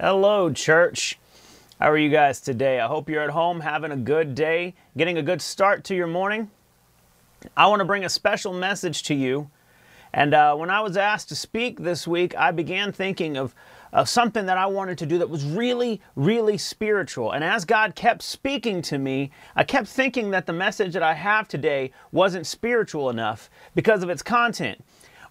Hello, church. How are you guys today? I hope you're at home having a good day, getting a good start to your morning. I want to bring a special message to you. And uh, when I was asked to speak this week, I began thinking of, of something that I wanted to do that was really, really spiritual. And as God kept speaking to me, I kept thinking that the message that I have today wasn't spiritual enough because of its content.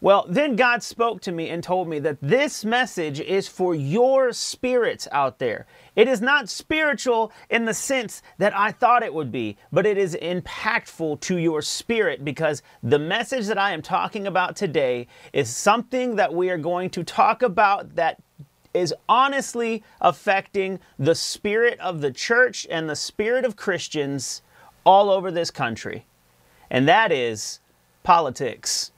Well, then God spoke to me and told me that this message is for your spirits out there. It is not spiritual in the sense that I thought it would be, but it is impactful to your spirit because the message that I am talking about today is something that we are going to talk about that is honestly affecting the spirit of the church and the spirit of Christians all over this country. And that is politics.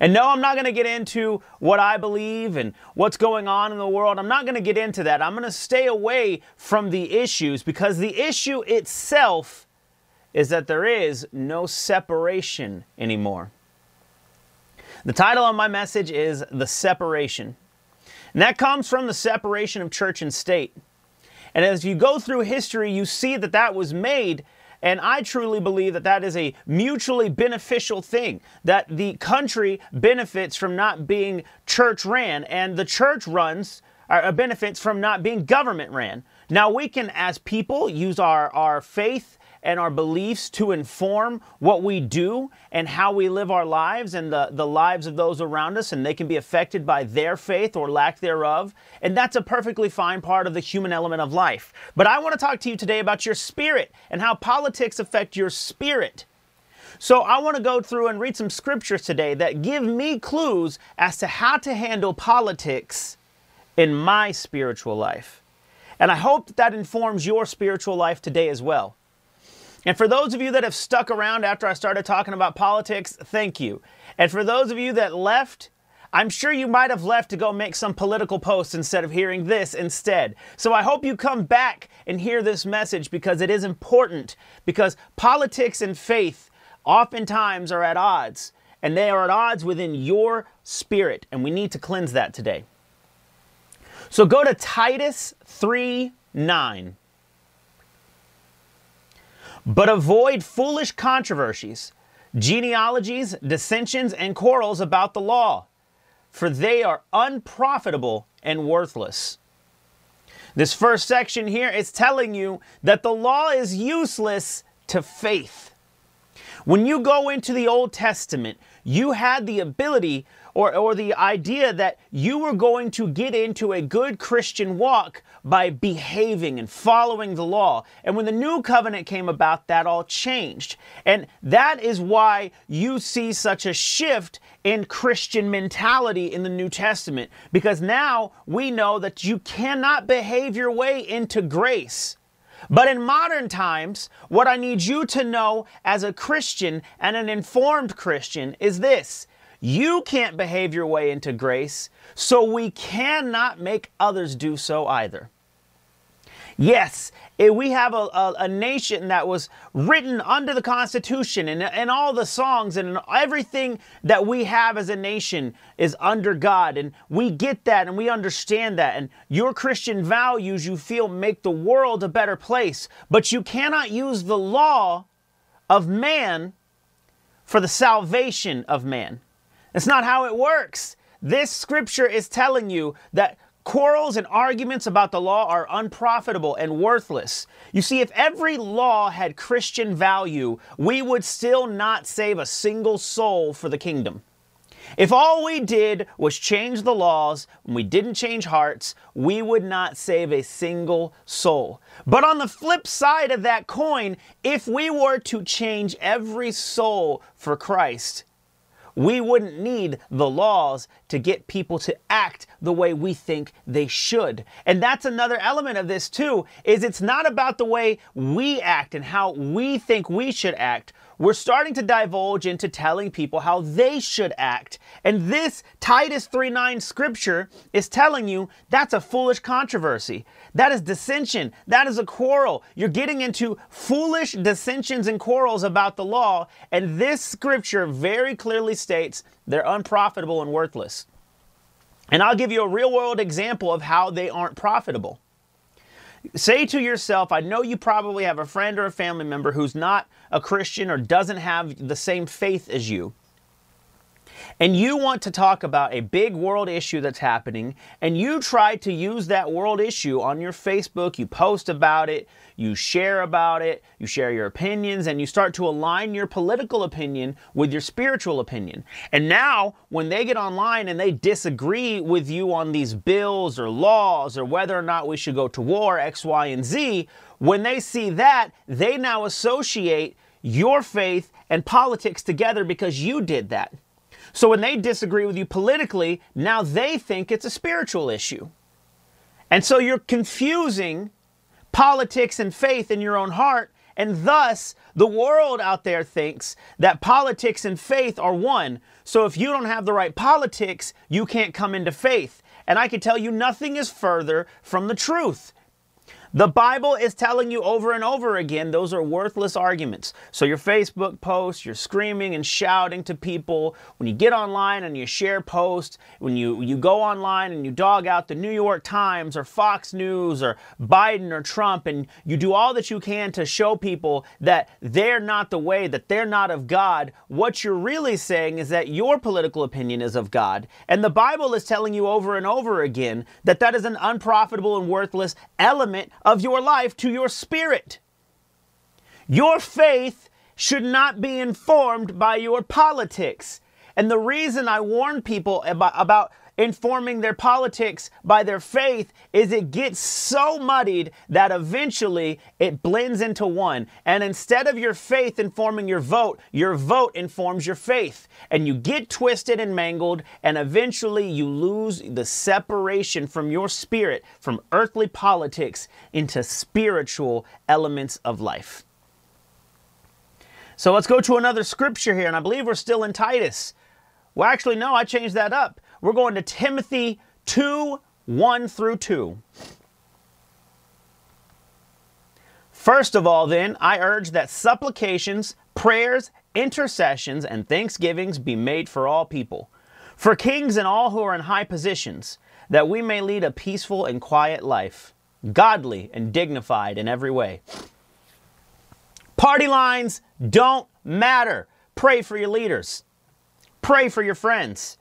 And no, I'm not going to get into what I believe and what's going on in the world. I'm not going to get into that. I'm going to stay away from the issues because the issue itself is that there is no separation anymore. The title of my message is The Separation. And that comes from the separation of church and state. And as you go through history, you see that that was made and I truly believe that that is a mutually beneficial thing, that the country benefits from not being church ran, and the church runs uh, benefits from not being government ran. Now, we can, as people, use our, our faith and our beliefs to inform what we do and how we live our lives and the, the lives of those around us, and they can be affected by their faith or lack thereof. And that's a perfectly fine part of the human element of life. But I want to talk to you today about your spirit and how politics affect your spirit. So I want to go through and read some scriptures today that give me clues as to how to handle politics in my spiritual life. And I hope that that informs your spiritual life today as well. And for those of you that have stuck around after I started talking about politics, thank you. And for those of you that left, I'm sure you might have left to go make some political posts instead of hearing this instead. So I hope you come back and hear this message because it is important. Because politics and faith oftentimes are at odds, and they are at odds within your spirit, and we need to cleanse that today. So go to Titus 3 9. But avoid foolish controversies, genealogies, dissensions, and quarrels about the law, for they are unprofitable and worthless. This first section here is telling you that the law is useless to faith. When you go into the Old Testament, you had the ability or, or the idea that you were going to get into a good Christian walk by behaving and following the law. And when the new covenant came about, that all changed. And that is why you see such a shift in Christian mentality in the New Testament, because now we know that you cannot behave your way into grace. But in modern times, what I need you to know as a Christian and an informed Christian is this you can't behave your way into grace, so we cannot make others do so either. Yes, eh, we have a, a, a, nation that was written under the Constitution and, and all the songs and everything that we have as a nation is under God. And we get that and we understand that. And your Christian values, you feel, make the world a better place. But you cannot use the law of man for the salvation of man. That's not how it works. This scripture is telling you that quarrels and arguments about the law are unprofitable and worthless. You see, if every law had Christian value, we would still not save a single soul for the kingdom. If all we did was change the laws and we didn't change hearts, we would not save a single soul. But on the flip side of that coin, if we were to change every soul for Christ, we wouldn't need the laws to get people to act the way we think they should. And that's another element of this too, is it's not about the way we act and how we think we should act. We're starting to divulge into telling people how they should act. And this Titus 3:9 scripture is telling you that's a foolish controversy. That is dissension. That is a quarrel. You're getting into foolish dissensions and quarrels about the law, and this scripture very clearly states they're unprofitable and worthless. And I'll give you a real world example of how they aren't profitable. Say to yourself, I know you probably have a friend or a family member who's not a Christian or doesn't have the same faith as you and you want to talk about a big world issue that's happening, and you try to use that world issue on your Facebook, you post about it, you share about it, you share your opinions, and you start to align your political opinion with your spiritual opinion. And now, when they get online and they disagree with you on these bills or laws or whether or not we should go to war, X, Y, and Z, when they see that, they now associate your faith and politics together because you did that. So when they disagree with you politically, now they think it's a spiritual issue. And so you're confusing politics and faith in your own heart. And thus, the world out there thinks that politics and faith are one. So if you don't have the right politics, you can't come into faith. And I can tell you nothing is further from the truth. The Bible is telling you over and over again those are worthless arguments. So your Facebook posts, you're screaming and shouting to people. When you get online and you share posts, when you, you go online and you dog out the New York Times or Fox News or Biden or Trump, and you do all that you can to show people that they're not the way, that they're not of God, what you're really saying is that your political opinion is of God. And the Bible is telling you over and over again that that is an unprofitable and worthless element of your life to your spirit. Your faith should not be informed by your politics. And the reason I warn people about, about informing their politics by their faith is it gets so muddied that eventually it blends into one. And instead of your faith informing your vote, your vote informs your faith. And you get twisted and mangled, and eventually you lose the separation from your spirit, from earthly politics, into spiritual elements of life. So let's go to another scripture here, and I believe we're still in Titus. Well, actually, no, I changed that up. We're going to Timothy 2 1 through 2. First of all, then, I urge that supplications, prayers, intercessions, and thanksgivings be made for all people, for kings and all who are in high positions, that we may lead a peaceful and quiet life, godly and dignified in every way. Party lines don't matter. Pray for your leaders. Pray for your friends.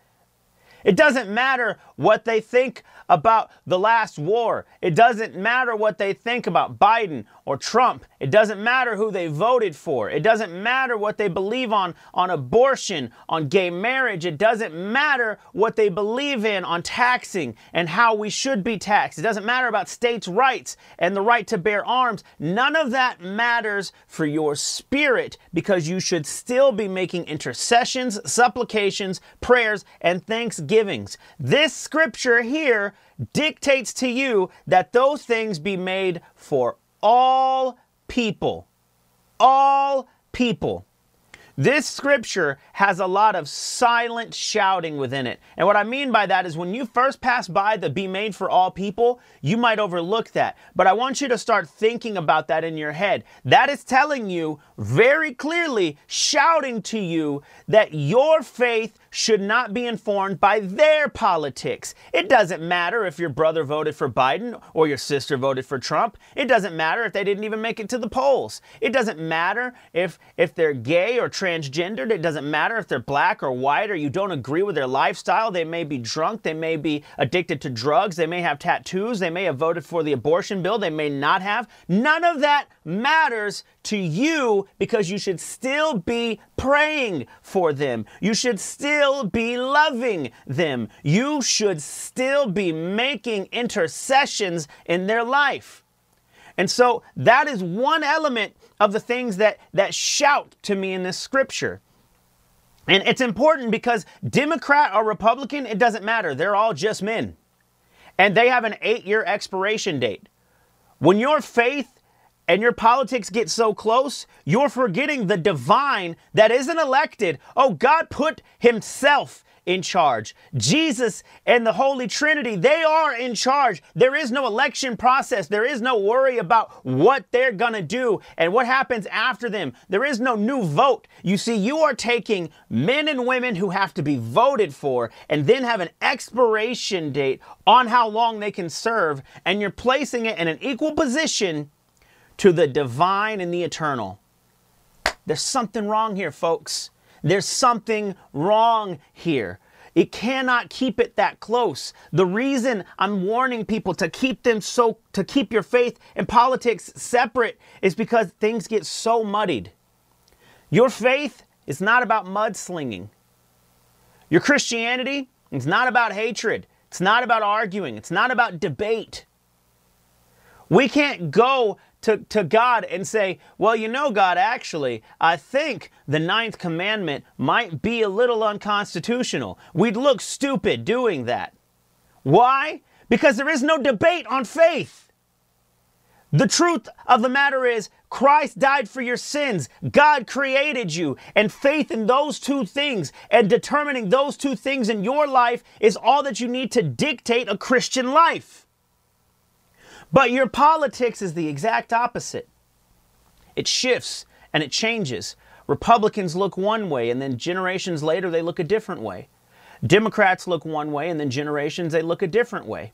It doesn't matter what they think about the last war. It doesn't matter what they think about Biden or Trump. It doesn't matter who they voted for. It doesn't matter what they believe on on abortion, on gay marriage. It doesn't matter what they believe in on taxing and how we should be taxed. It doesn't matter about states' rights and the right to bear arms. None of that matters for your spirit because you should still be making intercessions, supplications, prayers, and thanksgivings. This scripture here dictates to you that those things be made for all people. All people. This scripture has a lot of silent shouting within it. And what I mean by that is when you first pass by the be made for all people, you might overlook that. But I want you to start thinking about that in your head. That is telling you very clearly, shouting to you that your faith should not be informed by their politics. It doesn't matter if your brother voted for Biden or your sister voted for Trump. It doesn't matter if they didn't even make it to the polls. It doesn't matter if if they're gay or transgendered. It doesn't matter if they're black or white or you don't agree with their lifestyle. They may be drunk, they may be addicted to drugs, they may have tattoos, they may have voted for the abortion bill, they may not have. None of that matters to you because you should still be praying for them. You should still be loving them. You should still be making intercessions in their life. And so that is one element of the things that, that shout to me in this scripture. And it's important because Democrat or Republican, it doesn't matter. They're all just men. And they have an eight year expiration date. When your faith and your politics get so close, you're forgetting the divine that isn't elected. Oh, God put Himself in charge. Jesus and the Holy Trinity, they are in charge. There is no election process. There is no worry about what they're going to do and what happens after them. There is no new vote. You see, you are taking men and women who have to be voted for and then have an expiration date on how long they can serve, and you're placing it in an equal position to the divine and the eternal. There's something wrong here, folks. There's something wrong here. It cannot keep it that close. The reason I'm warning people to keep them so, to keep your faith and politics separate is because things get so muddied. Your faith is not about mudslinging. Your Christianity is not about hatred. It's not about arguing. It's not about debate. We can't go to, to God and say, well, you know, God, actually, I think the ninth commandment might be a little unconstitutional. We'd look stupid doing that. Why? Because there is no debate on faith. The truth of the matter is, Christ died for your sins. God created you. And faith in those two things and determining those two things in your life is all that you need to dictate a Christian life. But your politics is the exact opposite. It shifts and it changes. Republicans look one way, and then generations later, they look a different way. Democrats look one way, and then generations, they look a different way.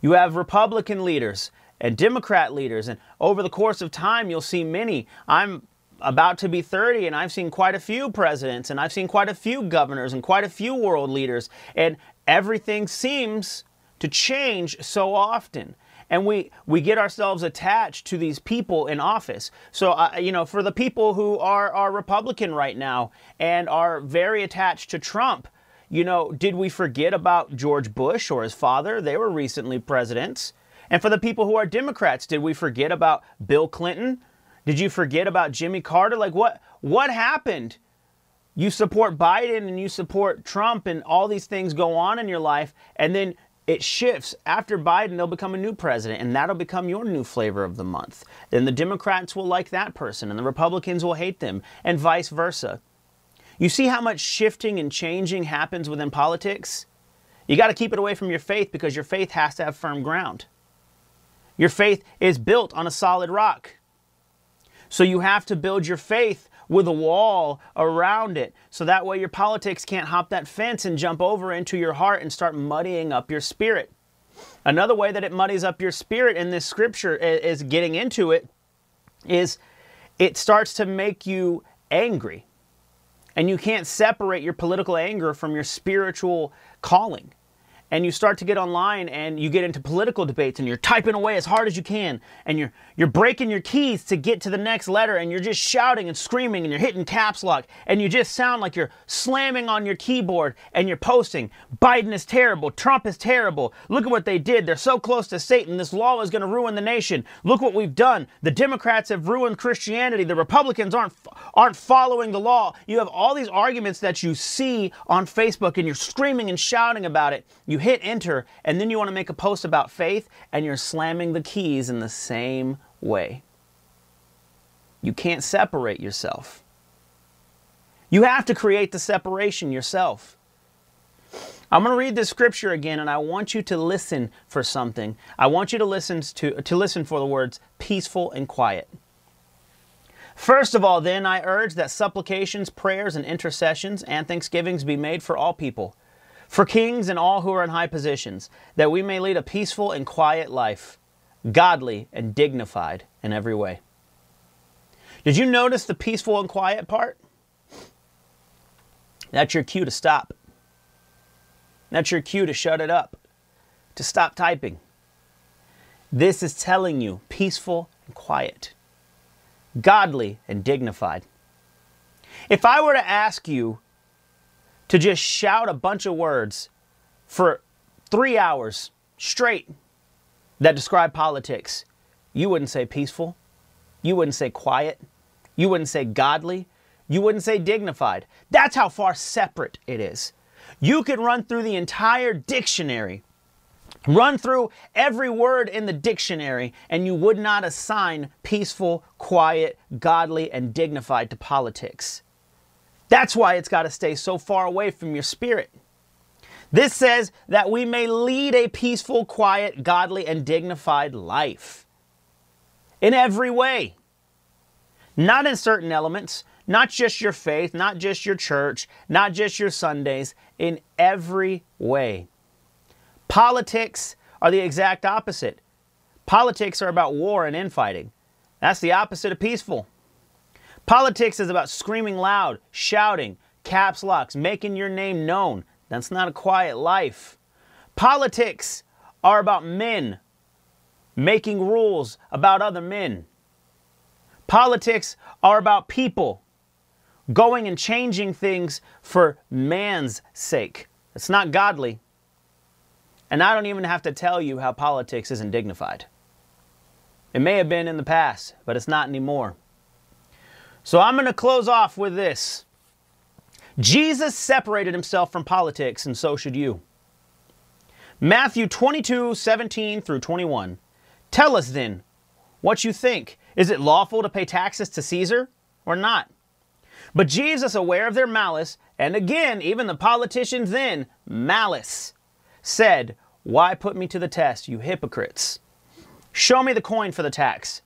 You have Republican leaders and Democrat leaders, and over the course of time, you'll see many. I'm about to be 30 and I've seen quite a few presidents and I've seen quite a few governors and quite a few world leaders and everything seems to change so often and we we get ourselves attached to these people in office. So uh, you know, for the people who are are Republican right now and are very attached to Trump, you know, did we forget about George Bush or his father? They were recently presidents. And for the people who are Democrats, did we forget about Bill Clinton? Did you forget about Jimmy Carter? Like what what happened? You support Biden and you support Trump and all these things go on in your life and then it shifts. After Biden, they'll become a new president, and that'll become your new flavor of the month. Then the Democrats will like that person, and the Republicans will hate them, and vice versa. You see how much shifting and changing happens within politics? You got to keep it away from your faith because your faith has to have firm ground. Your faith is built on a solid rock. So you have to build your faith with a wall around it. So that way your politics can't hop that fence and jump over into your heart and start muddying up your spirit. Another way that it muddies up your spirit in this scripture is getting into it is it starts to make you angry. And you can't separate your political anger from your spiritual calling and you start to get online and you get into political debates and you're typing away as hard as you can and you're you're breaking your keys to get to the next letter and you're just shouting and screaming and you're hitting caps lock and you just sound like you're slamming on your keyboard and you're posting Biden is terrible, Trump is terrible. Look at what they did. They're so close to Satan. This law is going to ruin the nation. Look what we've done. The Democrats have ruined Christianity. The Republicans aren't aren't following the law. You have all these arguments that you see on Facebook and you're screaming and shouting about it. You hit enter, and then you want to make a post about faith, and you're slamming the keys in the same way. You can't separate yourself. You have to create the separation yourself. I'm going to read this scripture again and I want you to listen for something. I want you to listen to to listen for the words peaceful and quiet. First of all, then I urge that supplications, prayers and intercessions and thanksgivings be made for all people for kings and all who are in high positions, that we may lead a peaceful and quiet life, godly and dignified in every way. Did you notice the peaceful and quiet part? That's your cue to stop. That's your cue to shut it up, to stop typing. This is telling you peaceful and quiet, godly and dignified. If I were to ask you to just shout a bunch of words for three hours straight that describe politics, you wouldn't say peaceful. You wouldn't say quiet. You wouldn't say godly. You wouldn't say dignified. That's how far separate it is. You could run through the entire dictionary, run through every word in the dictionary, and you would not assign peaceful, quiet, godly, and dignified to politics. That's why it's got to stay so far away from your spirit. This says that we may lead a peaceful, quiet, godly, and dignified life. In every way. Not in certain elements, not just your faith, not just your church, not just your Sundays, in every way. Politics are the exact opposite. Politics are about war and infighting. That's the opposite of peaceful. Politics is about screaming loud, shouting, caps locks, making your name known. That's not a quiet life. Politics are about men making rules about other men. Politics are about people going and changing things for man's sake. It's not godly. And I don't even have to tell you how politics isn't dignified. It may have been in the past, but it's not anymore. So I'm going to close off with this. Jesus separated himself from politics, and so should you. Matthew 22, 17 through 21. Tell us then what you think. Is it lawful to pay taxes to Caesar or not? But Jesus, aware of their malice, and again, even the politicians then, malice, said, Why put me to the test, you hypocrites? Show me the coin for the tax.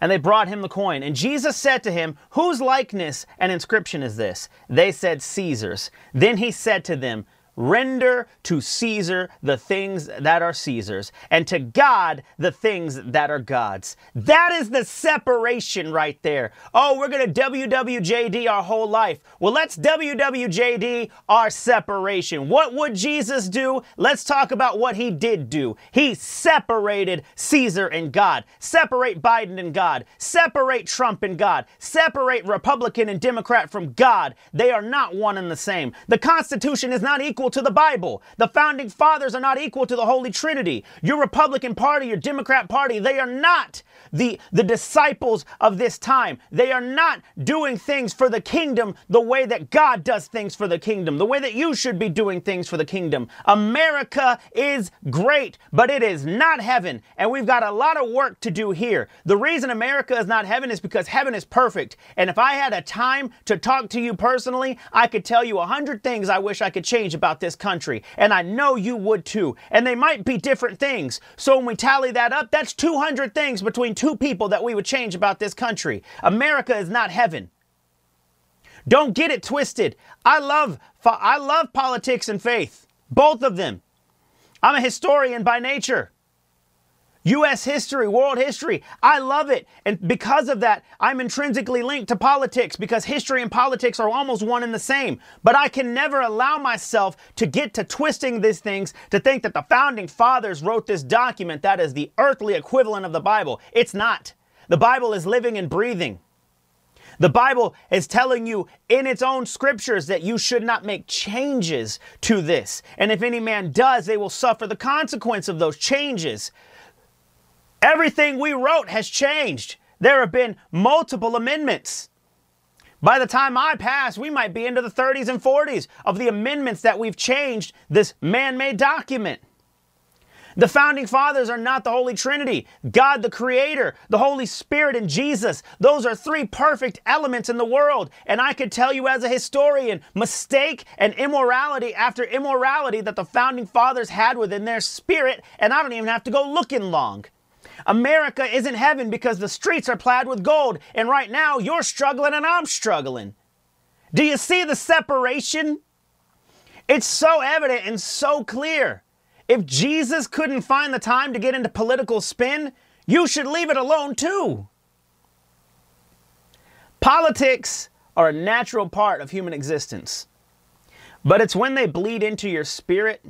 And they brought him the coin. And Jesus said to him, Whose likeness and inscription is this? They said, Caesar's. Then he said to them, Render to Caesar the things that are Caesar's, and to God the things that are God's. That is the separation right there. Oh, we're going to WWJD our whole life. Well, let's WWJD our separation. What would Jesus do? Let's talk about what he did do. He separated Caesar and God, separate Biden and God, separate Trump and God, separate Republican and Democrat from God. They are not one and the same. The Constitution is not equal to the Bible. The founding fathers are not equal to the Holy Trinity. Your Republican Party, your Democrat Party, they are not the, the disciples of this time. They are not doing things for the kingdom the way that God does things for the kingdom, the way that you should be doing things for the kingdom. America is great, but it is not heaven. And we've got a lot of work to do here. The reason America is not heaven is because heaven is perfect. And if I had a time to talk to you personally, I could tell you a hundred things I wish I could change about this country. And I know you would too. And they might be different things. So when we tally that up, that's 200 things between two people that we would change about this country. America is not heaven. Don't get it twisted. I love I love politics and faith. Both of them. I'm a historian by nature. U.S. history, world history. I love it. And because of that, I'm intrinsically linked to politics because history and politics are almost one and the same. But I can never allow myself to get to twisting these things to think that the founding fathers wrote this document that is the earthly equivalent of the Bible. It's not. The Bible is living and breathing. The Bible is telling you in its own scriptures that you should not make changes to this. And if any man does, they will suffer the consequence of those changes. Everything we wrote has changed. There have been multiple amendments. By the time I pass, we might be into the 30s and 40s of the amendments that we've changed this man made document. The founding fathers are not the Holy Trinity. God, the Creator, the Holy Spirit, and Jesus. Those are three perfect elements in the world. And I could tell you as a historian, mistake and immorality after immorality that the founding fathers had within their spirit, and I don't even have to go looking long. America isn't heaven because the streets are plaid with gold, and right now you're struggling and I'm struggling. Do you see the separation? It's so evident and so clear. If Jesus couldn't find the time to get into political spin, you should leave it alone too. Politics are a natural part of human existence, but it's when they bleed into your spirit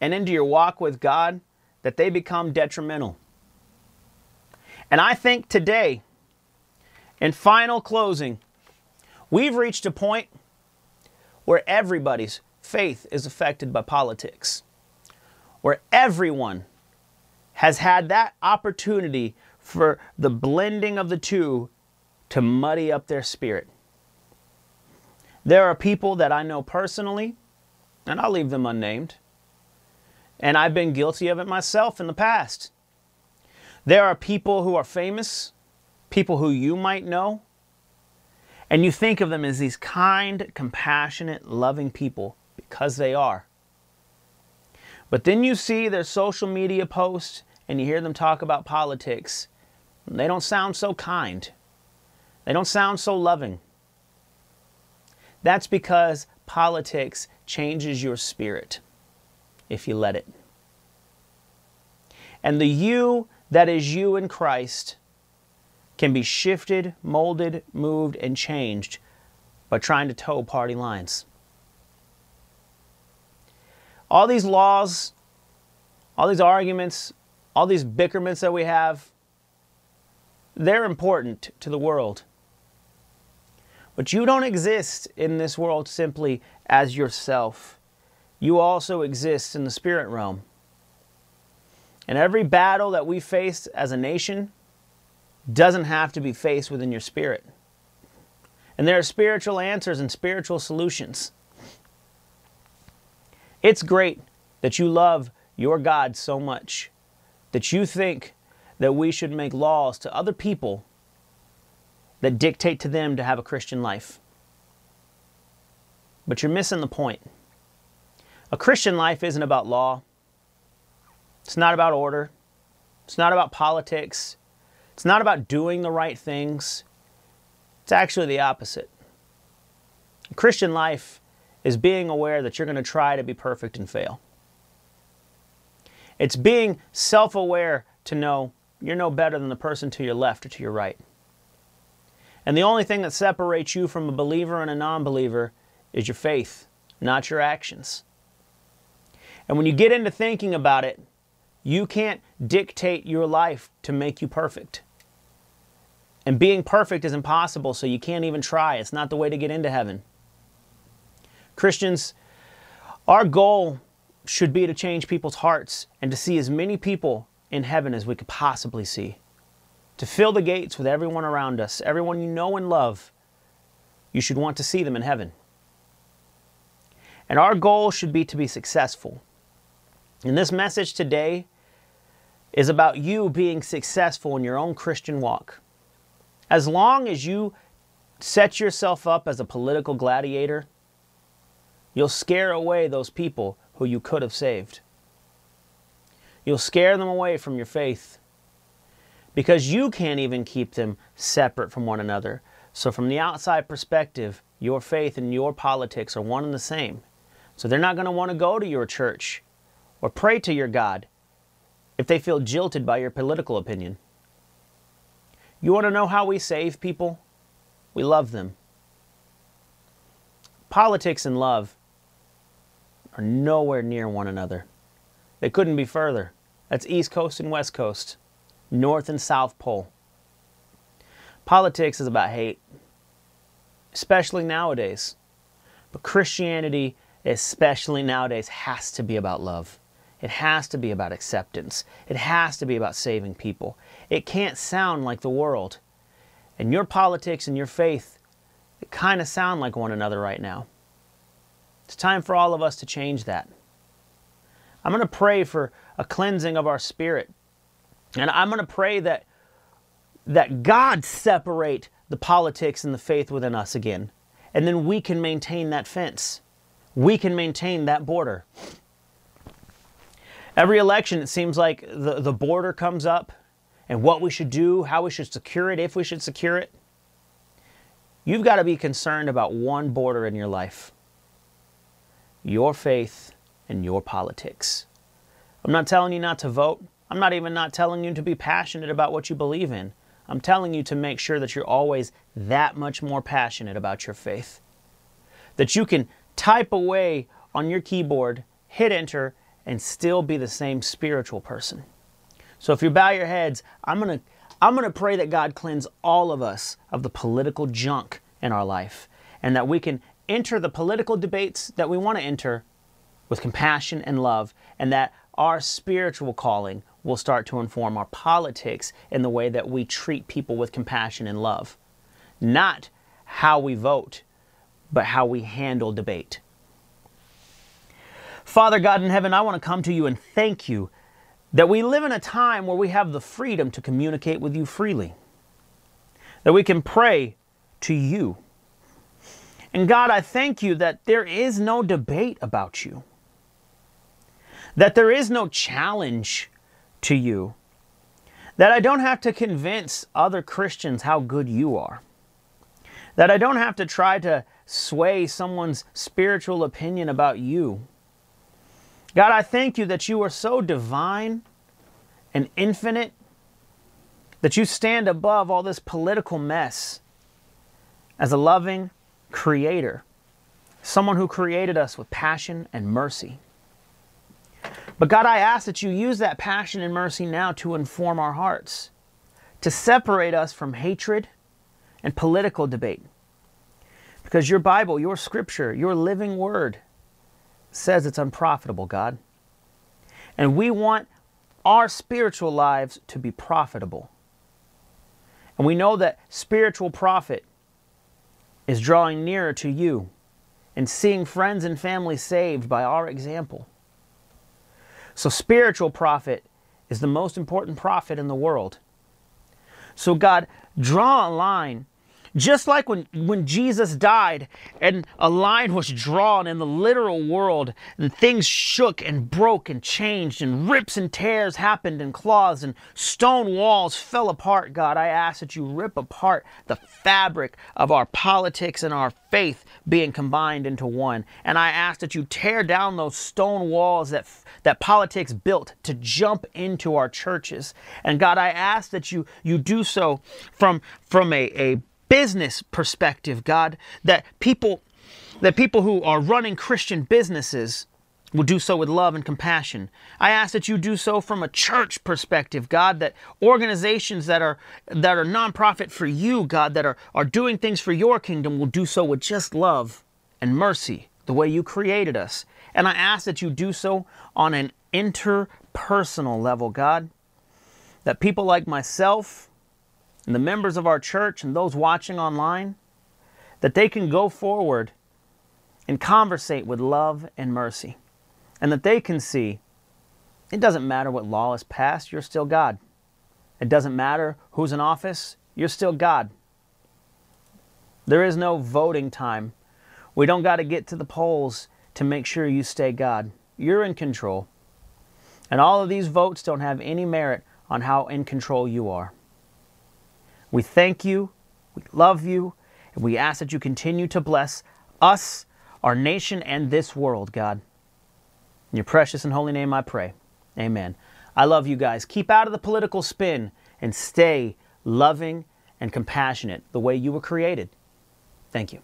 and into your walk with God that they become detrimental. And I think today, in final closing, we've reached a point where everybody's faith is affected by politics, where everyone has had that opportunity for the blending of the two to muddy up their spirit. There are people that I know personally, and I'll leave them unnamed, and I've been guilty of it myself in the past there are people who are famous, people who you might know, and you think of them as these kind, compassionate, loving people because they are. But then you see their social media posts and you hear them talk about politics. They don't sound so kind. They don't sound so loving. That's because politics changes your spirit if you let it. And the you that is you in Christ can be shifted, molded, moved, and changed by trying to toe party lines. All these laws, all these arguments, all these bickerments that we have, they're important to the world. But you don't exist in this world simply as yourself. You also exist in the spirit realm. And every battle that we face as a nation doesn't have to be faced within your spirit. And there are spiritual answers and spiritual solutions. It's great that you love your God so much that you think that we should make laws to other people that dictate to them to have a Christian life. But you're missing the point. A Christian life isn't about law, it's not about order, it's not about politics, it's not about doing the right things. It's actually the opposite. Christian life is being aware that you're going to try to be perfect and fail. It's being self aware to know you're no better than the person to your left or to your right. And the only thing that separates you from a believer and a non believer is your faith, not your actions. And when you get into thinking about it, you can't dictate your life to make you perfect. And being perfect is impossible, so you can't even try. It's not the way to get into heaven. Christians, our goal should be to change people's hearts and to see as many people in heaven as we could possibly see to fill the gates with everyone around us, everyone you know and love. You should want to see them in heaven. And our goal should be to be successful. And this message today is about you being successful in your own Christian walk. As long as you set yourself up as a political gladiator, you'll scare away those people who you could have saved. You'll scare them away from your faith because you can't even keep them separate from one another. So, from the outside perspective, your faith and your politics are one and the same. So, they're not going to want to go to your church or pray to your God if they feel jilted by your political opinion. You want to know how we save people? We love them. Politics and love are nowhere near one another. They couldn't be further. That's East Coast and West Coast. North and South Pole. Politics is about hate, especially nowadays. But Christianity, especially nowadays, has to be about love. It has to be about acceptance. It has to be about saving people. It can't sound like the world. And your politics and your faith, it kind of sound like one another right now. It's time for all of us to change that. I'm going to pray for a cleansing of our spirit and I'm going to pray that that God separate the politics and the faith within us again. And then we can maintain that fence. We can maintain that border. Every election, it seems like the, the border comes up and what we should do, how we should secure it, if we should secure it. You've got to be concerned about one border in your life your faith and your politics. I'm not telling you not to vote. I'm not even not telling you to be passionate about what you believe in. I'm telling you to make sure that you're always that much more passionate about your faith. That you can type away on your keyboard, hit enter, and still be the same spiritual person. So if you bow your heads, I'm going to I'm going to pray that God cleanse all of us of the political junk in our life and that we can enter the political debates that we want to enter with compassion and love and that our spiritual calling will start to inform our politics in the way that we treat people with compassion and love. Not how we vote, but how we handle debate. Father God in heaven, I want to come to you and thank you that we live in a time where we have the freedom to communicate with you freely, that we can pray to you. And God, I thank you that there is no debate about you that there is no challenge to you, that I don't have to convince other Christians how good you are, that I don't have to try to sway someone's spiritual opinion about you. God, I thank you that you are so divine and infinite that you stand above all this political mess as a loving creator, someone who created us with passion and mercy. But God, I ask that you use that passion and mercy now to inform our hearts, to separate us from hatred and political debate. Because your Bible, your scripture, your living word says it's unprofitable, God. And we want our spiritual lives to be profitable. And we know that spiritual profit is drawing nearer to you and seeing friends and family saved by our example. So, spiritual profit is the most important profit in the world. So, God, draw a line just like when, when Jesus died and a line was drawn in the literal world and things shook and broke and changed and rips and tears happened and claws and stone walls fell apart, God, I ask that you rip apart the fabric of our politics and our faith being combined into one. And I ask that you tear down those stone walls that, that politics built to jump into our churches. And God, I ask that you, you do so from, from a, a business perspective, God, that people that people who are running Christian businesses will do so with love and compassion. I ask that you do so from a church perspective, God, that organizations that are that are nonprofit for you, God, that are, are doing things for your kingdom will do so with just love and mercy, the way you created us. And I ask that you do so on an interpersonal level, God. That people like myself, and the members of our church and those watching online that they can go forward and conversate with love and mercy. And that they can see it doesn't matter what law is passed, you're still God. It doesn't matter who's in office, you're still God. There is no voting time. We don't got to get to the polls to make sure you stay God. You're in control. And all of these votes don't have any merit on how in control you are. We thank you, we love you, and we ask that you continue to bless us, our nation, and this world, God. In your precious and holy name I pray. Amen. I love you guys. Keep out of the political spin and stay loving and compassionate the way you were created. Thank you.